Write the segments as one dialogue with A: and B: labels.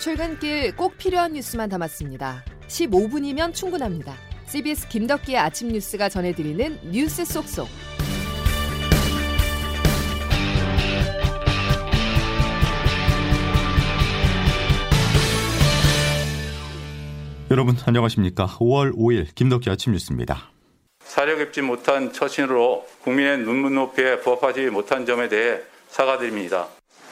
A: 출근길 꼭 필요한 뉴스만 담았습니다. 15분이면 충분합니다. CBS 김덕기의 아침 뉴스가 전해드리는 뉴스 속속.
B: 여러분 안녕하십니까? 5월 5일 김덕기 아침 뉴스입니다.
C: 사력 입지 못한 처신으로 국민의 눈물 높이에 부합하지 못한 점에 대해 사과드립니다.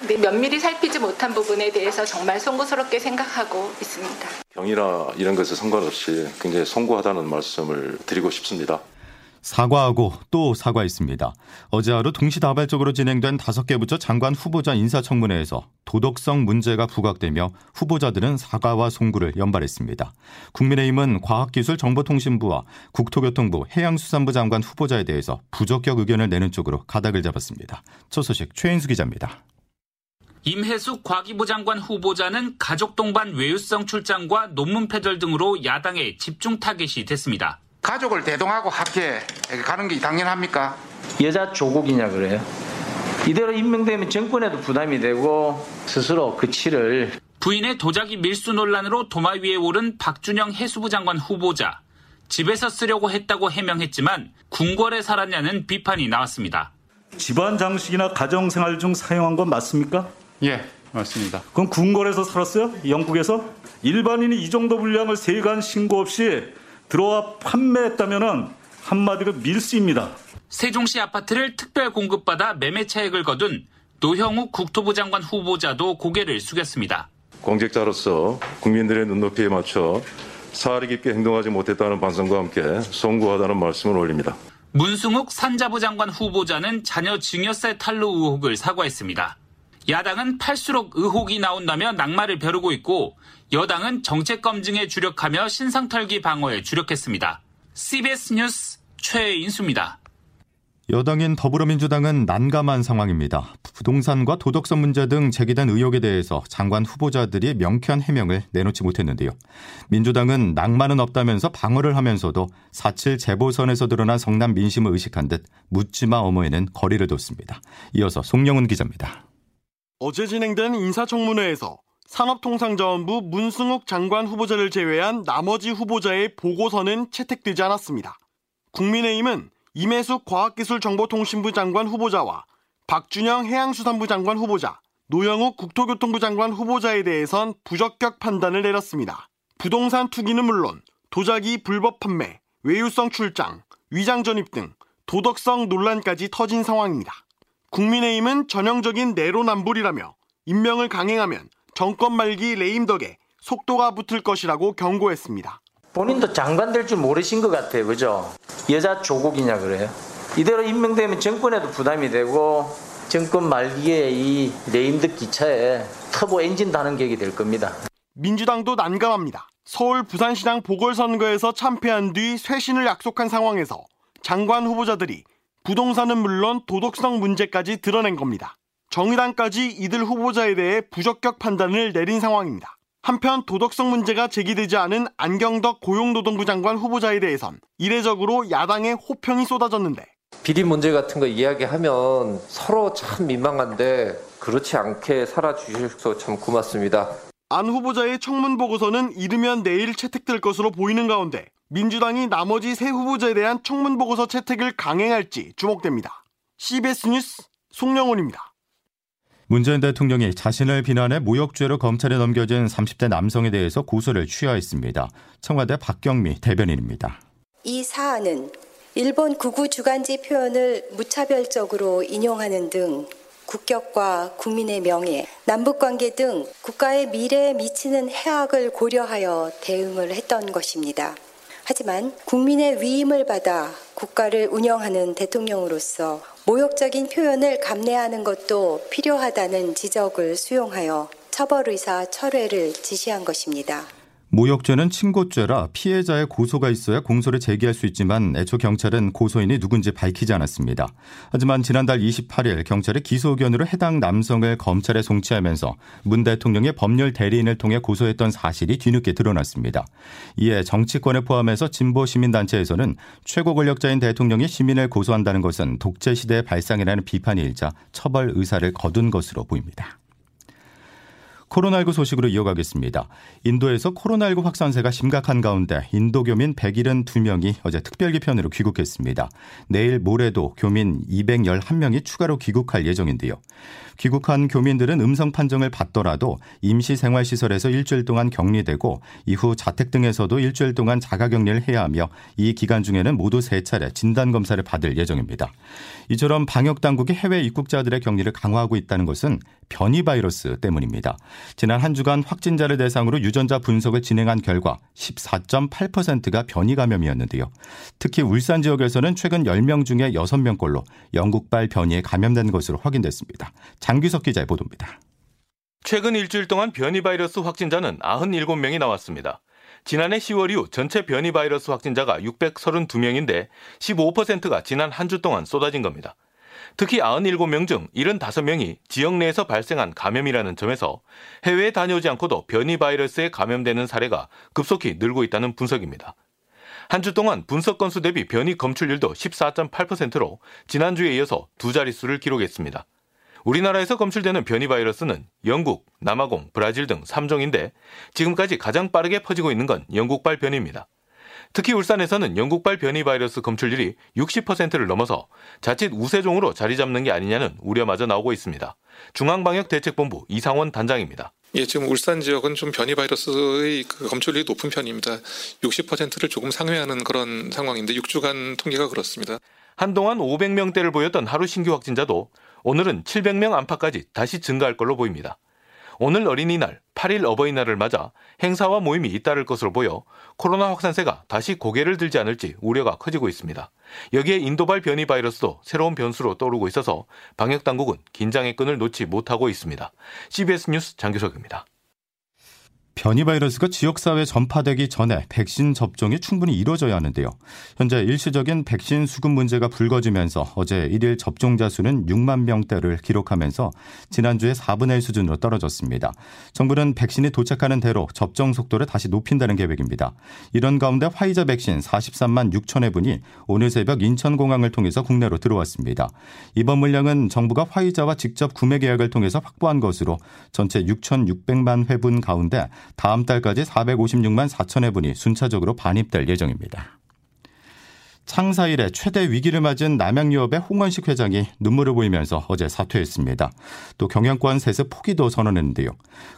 D: 네, 면밀히 살피지 못한 부분에 대해서 정말 송구스럽게 생각하고 있습니다.
E: 경이나 이런 것에 상관없이 굉장히 송구하다는 말씀을 드리고 싶습니다.
B: 사과하고 또 사과했습니다. 어제 하루 동시다발적으로 진행된 다섯 개 부처 장관 후보자 인사청문회에서 도덕성 문제가 부각되며 후보자들은 사과와 송구를 연발했습니다. 국민의힘은 과학기술정보통신부와 국토교통부 해양수산부 장관 후보자에 대해서 부적격 의견을 내는 쪽으로 가닥을 잡았습니다. 첫 소식 최인수 기자입니다.
F: 임혜숙 과기부 장관 후보자는 가족 동반 외유성 출장과 논문 패절 등으로 야당에 집중 타겟이 됐습니다.
G: 가족을 대동하고 학회 가는 게 당연합니까?
H: 여자 조국이냐 그래요. 이대로 임명되면 정권에도 부담이 되고 스스로 그 치를
F: 부인의 도자기 밀수 논란으로 도마 위에 오른 박준영 해수부 장관 후보자. 집에서 쓰려고 했다고 해명했지만 궁궐에 살았냐는 비판이 나왔습니다.
I: 집안 장식이나 가정 생활 중 사용한 건 맞습니까?
C: 예, 맞습니다.
I: 그럼 궁궐에서 살았어요? 영국에서? 일반인이 이 정도 분량을 세관 신고 없이 들어와 판매했다면 한마디로 밀수입니다.
F: 세종시 아파트를 특별 공급받아 매매 차익을 거둔 노형욱 국토부 장관 후보자도 고개를 숙였습니다.
E: 공직자로서 국민들의 눈높이에 맞춰 사리 깊게 행동하지 못했다는 반성과 함께 송구하다는 말씀을 올립니다.
F: 문승욱 산자부 장관 후보자는 자녀 증여세 탈루 의혹을 사과했습니다. 야당은 팔수록 의혹이 나온다며 낙마를 벼르고 있고 여당은 정책 검증에 주력하며 신상털기 방어에 주력했습니다. CBS 뉴스 최인수입니다.
B: 여당인 더불어민주당은 난감한 상황입니다. 부동산과 도덕성 문제 등 제기된 의혹에 대해서 장관 후보자들이 명쾌한 해명을 내놓지 못했는데요. 민주당은 낭만은 없다면서 방어를 하면서도 4.7 재보선에서 드러난 성남 민심을 의식한 듯 묻지마 어머에는 거리를 뒀습니다. 이어서 송영훈 기자입니다.
J: 어제 진행된 인사청문회에서 산업통상자원부 문승욱 장관 후보자를 제외한 나머지 후보자의 보고서는 채택되지 않았습니다. 국민의힘은 임혜숙 과학기술정보통신부 장관 후보자와 박준영 해양수산부 장관 후보자, 노영욱 국토교통부 장관 후보자에 대해선 부적격 판단을 내렸습니다. 부동산 투기는 물론 도자기 불법 판매, 외유성 출장, 위장 전입 등 도덕성 논란까지 터진 상황입니다. 국민의힘은 전형적인 내로남불이라며 임명을 강행하면 정권 말기 레임 덕에 속도가 붙을 것이라고 경고했습니다.
H: 본인도 장관 될 줄 모르신 것 같아요. 그죠? 여자 조국이냐 그래요. 이대로 임명되면 정권에도 부담이 되고 정권 말기에 이 레임덕 기차에 터보 엔진 다는 격이 될 겁니다.
J: 민주당도 난감합니다. 서울 부산시장 보궐선거에서 참패한 뒤 쇄신을 약속한 상황에서 장관 후보자들이 부동산은 물론 도덕성 문제까지 드러낸 겁니다. 정의당까지 이들 후보자에 대해 부적격 판단을 내린 상황입니다. 한편 도덕성 문제가 제기되지 않은 안경덕 고용노동부 장관 후보자에 대해선 이례적으로 야당의 호평이 쏟아졌는데
K: 비리 문제 같은 거 이야기하면 서로 참 민망한데 그렇지 않게 살아주셔서 참 고맙습니다.
J: 안 후보자의 청문 보고서는 이르면 내일 채택될 것으로 보이는 가운데 민주당이 나머지 세 후보자에 대한 청문 보고서 채택을 강행할지 주목됩니다. CBS 뉴스 송영훈입니다.
B: 문재인 대통령이 자신을 비난해 모욕죄로 검찰에 넘겨진 30대 남성에 대해서 고소를 취하했습니다. 청와대 박경미 대변인입니다.
L: 이 사안은 일본 구구 주간지 표현을 무차별적으로 인용하는 등 국격과 국민의 명예, 남북관계 등 국가의 미래에 미치는 해악을 고려하여 대응을 했던 것입니다. 하지만 국민의 위임을 받아 국가를 운영하는 대통령으로서 모욕적인 표현을 감내하는 것도 필요하다는 지적을 수용하여 처벌 의사 철회를 지시한 것입니다.
B: 모욕죄는 친고죄라 피해자의 고소가 있어야 공소를 제기할 수 있지만 애초 경찰은 고소인이 누군지 밝히지 않았습니다. 하지만 지난달 28일 경찰이 기소 의견으로 해당 남성을 검찰에 송치하면서 문 대통령의 법률 대리인을 통해 고소했던 사실이 뒤늦게 드러났습니다. 이에 정치권을 포함해서 진보 시민단체에서는 최고 권력자인 대통령이 시민을 고소한다는 것은 독재 시대의 발상이라는 비판이 일자 처벌 의사를 거둔 것으로 보입니다. 코로나19 소식으로 이어가겠습니다. 인도에서 코로나19 확산세가 심각한 가운데 인도 교민 172명이 어제 특별 기편으로 귀국했습니다. 내일 모레도 교민 211명이 추가로 귀국할 예정인데요. 귀국한 교민들은 음성 판정을 받더라도 임시 생활시설에서 일주일 동안 격리되고 이후 자택 등에서도 일주일 동안 자가격리를 해야 하며 이 기간 중에는 모두 세 차례 진단 검사를 받을 예정입니다. 이처럼 방역 당국이 해외 입국자들의 격리를 강화하고 있다는 것은 변이 바이러스 때문입니다. 지난 한 주간 확진자를 대상으로 유전자 분석을 진행한 결과 14.8%가 변이 감염이었는데요. 특히 울산 지역에서는 최근 10명 중에 6명꼴로 영국발 변이에 감염된 것으로 확인됐습니다. 장규석 기자의 보도입니다.
M: 최근 일주일 동안 변이 바이러스 확진자는 97명이 나왔습니다. 지난해 10월 이후 전체 변이 바이러스 확진자가 632명인데 15%가 지난 한 주 동안 쏟아진 겁니다. 특히 97명 중 75명이 지역 내에서 발생한 감염이라는 점에서 해외에 다녀오지 않고도 변이 바이러스에 감염되는 사례가 급속히 늘고 있다는 분석입니다. 한 주 동안 분석 건수 대비 변이 검출률도 14.8%로 지난주에 이어서 두 자릿수를 기록했습니다. 우리나라에서 검출되는 변이 바이러스는 영국, 남아공, 브라질 등 3종인데 지금까지 가장 빠르게 퍼지고 있는 건 영국발 변이입니다. 특히 울산에서는 영국발 변이 바이러스 검출률이 60%를 넘어서 자칫 우세종으로 자리 잡는 게 아니냐는 우려마저 나오고 있습니다. 중앙방역대책본부 이상원 단장입니다.
N: 예, 지금 울산 지역은 좀 변이 바이러스의 그 검출률이 높은 편입니다. 60%를 조금 상회하는 그런 상황인데 6주간 통계가 그렇습니다.
M: 한동안 500명대를 보였던 하루 신규 확진자도 오늘은 700명 안팎까지 다시 증가할 걸로 보입니다. 오늘 어린이날, 8일 어버이날을 맞아 행사와 모임이 잇따를 것으로 보여 코로나 확산세가 다시 고개를 들지 않을지 우려가 커지고 있습니다. 여기에 인도발 변이 바이러스도 새로운 변수로 떠오르고 있어서 방역 당국은 긴장의 끈을 놓지 못하고 있습니다. CBS 뉴스 장규석입니다.
B: 변이 바이러스가 지역사회에 전파되기 전에 백신 접종이 충분히 이루어져야 하는데요. 현재 일시적인 백신 수급 문제가 불거지면서 어제 1일 접종자 수는 6만 명대를 기록하면서 지난주에 4분의 1 수준으로 떨어졌습니다. 정부는 백신이 도착하는 대로 접종 속도를 다시 높인다는 계획입니다. 이런 가운데 화이자 백신 43만 6천회 분이 오늘 새벽 인천공항을 통해서 국내로 들어왔습니다. 이번 물량은 정부가 화이자와 직접 구매 계약을 통해서 확보한 것으로 전체 6,600만 회분 가운데 다음 달까지 456만 4천 회분이 순차적으로 반입될 예정입니다. 창사 일에 최대 위기를 맞은 남양유업의 홍원식 회장이 눈물을 보이면서 어제 사퇴했습니다. 또 경영권 세습 포기도 선언했는데요.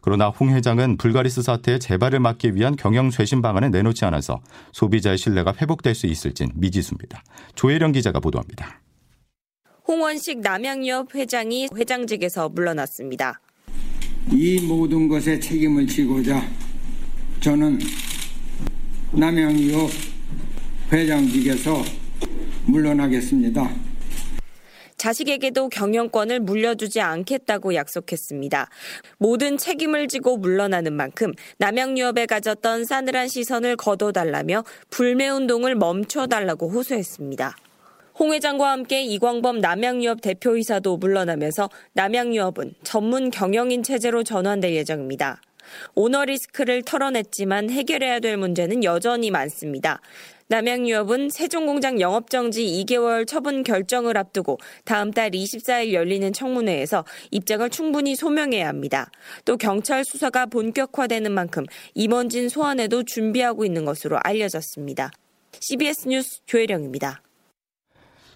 B: 그러나 홍 회장은 불가리스 사태의 재발을 막기 위한 경영 쇄신 방안을 내놓지 않아서 소비자의 신뢰가 회복될 수 있을진 미지수입니다. 조혜령 기자가 보도합니다.
O: 홍원식 남양유업 회장이 회장직에서 물러났습니다.
P: 이 모든 것에 책임을 지고자 저는 남양유업 회장직에서 물러나겠습니다.
O: 자식에게도 경영권을 물려주지 않겠다고 약속했습니다. 모든 책임을 지고 물러나는 만큼 남양유업에 가졌던 싸늘한 시선을 거둬달라며 불매운동을 멈춰달라고 호소했습니다. 홍 회장과 함께 이광범 남양유업 대표이사도 물러나면서 남양유업은 전문 경영인 체제로 전환될 예정입니다. 오너 리스크를 털어냈지만 해결해야 될 문제는 여전히 많습니다. 남양유업은 세종공장 영업정지 2개월 처분 결정을 앞두고 다음 달 24일 열리는 청문회에서 입장을 충분히 소명해야 합니다. 또 경찰 수사가 본격화되는 만큼 임원진 소환에도 준비하고 있는 것으로 알려졌습니다. CBS 뉴스 조혜령입니다.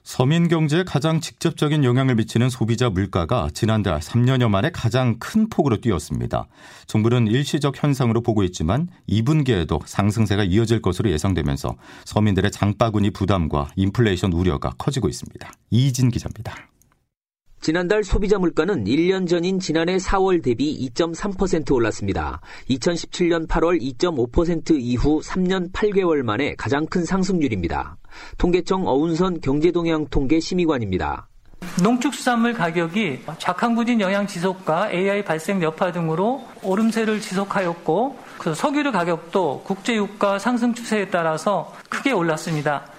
B: 서민 경제에 가장 직접적인 영향을 미치는 소비자 물가가 지난달 3년여 만에 가장 큰 폭으로 뛰었습니다. 정부는 일시적 현상으로 보고 있지만 2분기에도 상승세가 이어질 것으로 예상되면서 서민들의 장바구니 부담과 인플레이션 우려가 커지고 있습니다. 이진 기자입니다.
Q: 지난달 소비자 물가는 1년 전인 지난해 4월 대비 2.3% 올랐습니다. 2017년 8월 2.5% 이후 3년 8개월 만에 가장 큰 상승률입니다. 통계청 어운선 경제동향 통계 심의관입니다.
R: 농축수산물 가격이 작황부진 영양 지속과 AI 발생 여파 등으로 오름세를 지속하였고 그 석유류 가격도 국제유가 상승 추세에 따라서 크게 올랐습니다.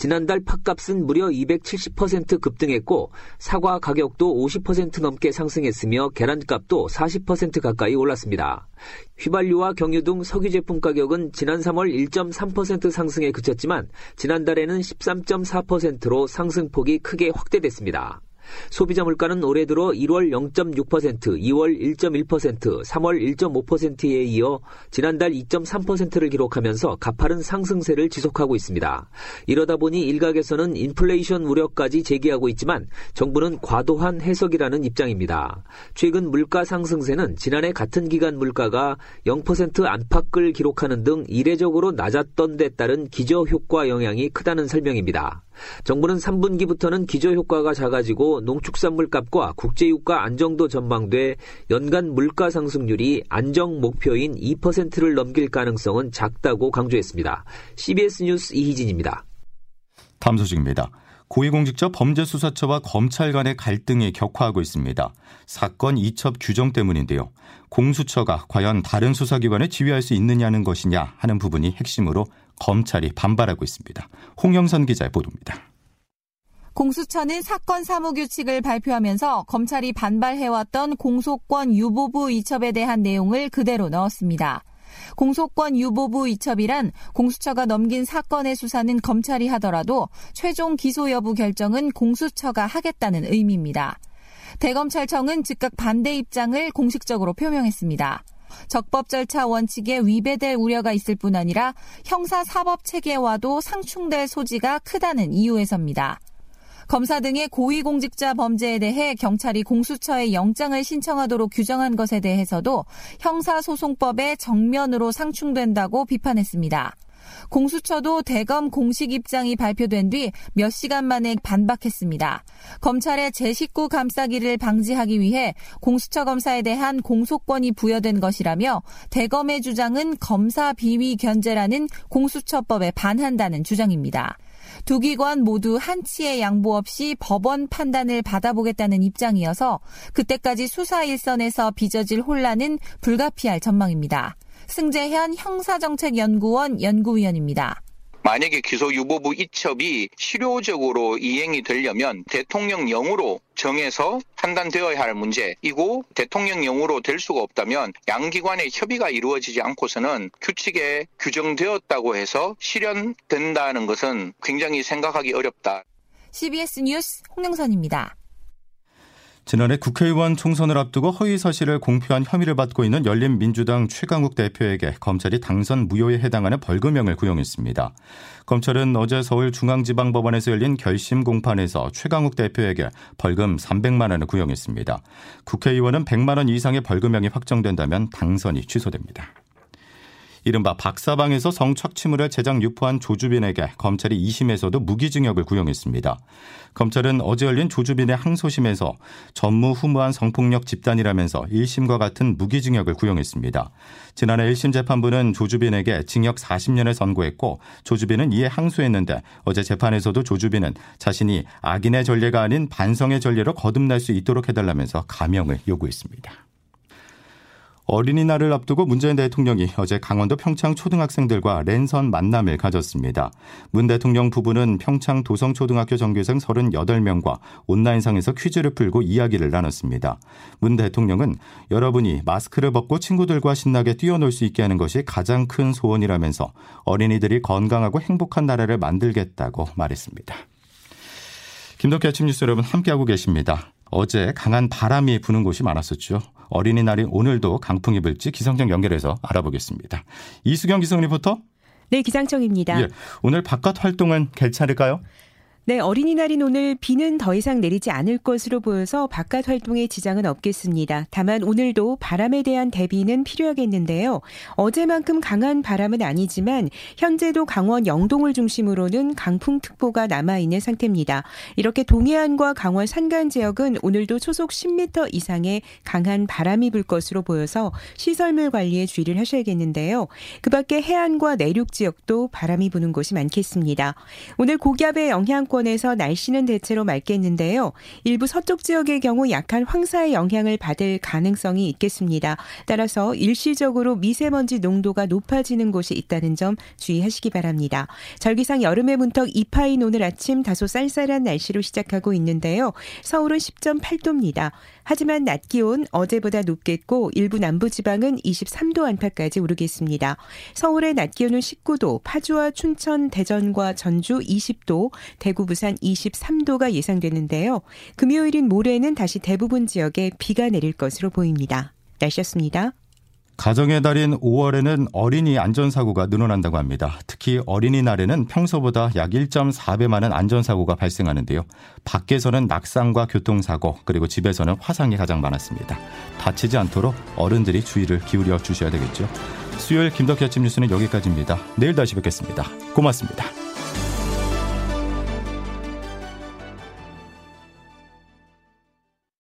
Q: 지난달 팥값은 무려 270% 급등했고 사과 가격도 50% 넘게 상승했으며 계란값도 40% 가까이 올랐습니다. 휘발유와 경유 등 석유 제품 가격은 지난 3월 1.3% 상승에 그쳤지만 지난달에는 13.4%로 상승폭이 크게 확대됐습니다. 소비자 물가는 올해 들어 1월 0.6%, 2월 1.1%, 3월 1.5%에 이어 지난달 2.3%를 기록하면서 가파른 상승세를 지속하고 있습니다. 이러다 보니 일각에서는 인플레이션 우려까지 제기하고 있지만 정부는 과도한 해석이라는 입장입니다. 최근 물가 상승세는 지난해 같은 기간 물가가 0% 안팎을 기록하는 등 이례적으로 낮았던 데 따른 기저 효과 영향이 크다는 설명입니다. 정부는 3분기부터는 기저 효과가 작아지고 농축산물 값과 국제유가 안정도 전망돼 연간 물가 상승률이 안정 목표인 2%를 넘길 가능성은 작다고 강조했습니다. CBS 뉴스 이희진입니다.
B: 다음 소식입니다. 고위공직자 범죄수사처와 검찰 간의 갈등이 격화하고 있습니다. 사건 이첩 규정 때문인데요. 공수처가 과연 다른 수사기관에 지휘할 수 있느냐는 것이냐 하는 부분이 핵심으로 검찰이 반발하고 있습니다. 홍영선 기자의 보도입니다.
S: 공수처는 사건 사무 규칙을 발표하면서 검찰이 반발해왔던 공소권 유보부 이첩에 대한 내용을 그대로 넣었습니다. 공소권 유보부 이첩이란 공수처가 넘긴 사건의 수사는 검찰이 하더라도 최종 기소 여부 결정은 공수처가 하겠다는 의미입니다. 대검찰청은 즉각 반대 입장을 공식적으로 표명했습니다. 적법 절차 원칙에 위배될 우려가 있을 뿐 아니라 형사 사법 체계와도 상충될 소지가 크다는 이유에서입니다. 검사 등의 고위공직자 범죄에 대해 경찰이 공수처에 영장을 신청하도록 규정한 것에 대해서도 형사소송법에 정면으로 상충된다고 비판했습니다. 공수처도 대검 공식 입장이 발표된 뒤 몇 시간 만에 반박했습니다. 검찰의 제 식구 감싸기를 방지하기 위해 공수처 검사에 대한 공소권이 부여된 것이라며 대검의 주장은 검사 비위 견제라는 공수처법에 반한다는 주장입니다. 두 기관 모두 한치의 양보 없이 법원 판단을 받아보겠다는 입장이어서 그때까지 수사 일선에서 빚어질 혼란은 불가피할 전망입니다. 승재현 형사정책연구원 연구위원입니다.
T: 만약에 기소 유보부 이첩이 실효적으로 이행이 되려면 대통령령으로 정해서 판단되어야 할 문제이고 대통령령으로 될 수가 없다면 양기관의 협의가 이루어지지 않고서는 규칙에 규정되었다고 해서 실현된다는 것은 굉장히 생각하기 어렵다.
S: CBS 뉴스 홍영선입니다.
B: 지난해 국회의원 총선을 앞두고 허위 사실을 공표한 혐의를 받고 있는 열린민주당 최강욱 대표에게 검찰이 당선 무효에 해당하는 벌금형을 구형했습니다. 검찰은 어제 서울중앙지방법원에서 열린 결심 공판에서 최강욱 대표에게 벌금 300만 원을 구형했습니다. 국회의원은 100만 원 이상의 벌금형이 확정된다면 당선이 취소됩니다. 이른바 박사방에서 성착취물을 제작 유포한 조주빈에게 검찰이 2심에서도 무기징역을 구형했습니다. 검찰은 어제 열린 조주빈의 항소심에서 전무후무한 성폭력 집단이라면서 1심과 같은 무기징역을 구형했습니다. 지난해 1심 재판부는 조주빈에게 징역 40년을 선고했고 조주빈은 이에 항소했는데 어제 재판에서도 조주빈은 자신이 악인의 전례가 아닌 반성의 전례로 거듭날 수 있도록 해달라면서 감형을 요구했습니다. 어린이날을 앞두고 문재인 대통령이 어제 강원도 평창 초등학생들과 랜선 만남을 가졌습니다. 문 대통령 부부는 평창 도성초등학교 전교생 38명과 온라인상에서 퀴즈를 풀고 이야기를 나눴습니다. 문 대통령은 여러분이 마스크를 벗고 친구들과 신나게 뛰어놀 수 있게 하는 것이 가장 큰 소원이라면서 어린이들이 건강하고 행복한 나라를 만들겠다고 말했습니다. 김덕기 아침 뉴스 여러분 함께하고 계십니다. 어제 강한 바람이 부는 곳이 많았었죠. 어린이날인 오늘도 강풍이 불지 기상청 연결해서 알아보겠습니다. 이수경 기상 리포터.
U: 네, 기상청입니다.
B: 예, 오늘 바깥 활동은 괜찮을까요?
U: 네, 어린이날인 오늘 비는 더 이상 내리지 않을 것으로 보여서 바깥 활동에 지장은 없겠습니다. 다만 오늘도 바람에 대한 대비는 필요하겠는데요. 어제만큼 강한 바람은 아니지만 현재도 강원 영동을 중심으로는 강풍특보가 남아있는 상태입니다. 이렇게 동해안과 강원 산간 지역은 오늘도 초속 10m 이상의 강한 바람이 불 것으로 보여서 시설물 관리에 주의를 하셔야겠는데요. 그 밖에 해안과 내륙 지역도 바람이 부는 곳이 많겠습니다. 오늘 고기압의 영향 권 수도권에서 날씨는 대체로 맑겠는데요. 일부 서쪽 지역의 경우 약한 황사의 영향을 받을 가능성이 있겠습니다. 따라서 일시적으로 미세먼지 농도가 높아지는 곳이 있다는 점 주의하시기 바랍니다. 절기상 여름의 문턱 이파인 오늘 아침 다소 쌀쌀한 날씨로 시작하고 있는데요. 서울은 10.8도입니다. 하지만 낮 기온 어제보다 높겠고 일부 남부 지방은 23도 안팎까지 오르겠습니다. 서울의 낮 기온은 19도, 파주와 춘천, 대전과 전주 20도, 대구 부산 23도가 예상되는데요. 금요일인 모레는 다시 대부분 지역에 비가 내릴 것으로 보입니다. 날씨였습니다.
B: 가정의 달인 5월에는 어린이 안전사고가 늘어난다고 합니다. 특히 어린이날에는 평소보다 약 1.4배 많은 안전사고가 발생하는데요. 밖에서는 낙상과 교통사고, 그리고 집에서는 화상이 가장 많았습니다. 다치지 않도록 어른들이 주의를 기울여 주셔야 되겠죠. 수요일 김덕희 아침 뉴스는 여기까지입니다. 내일 다시 뵙겠습니다. 고맙습니다.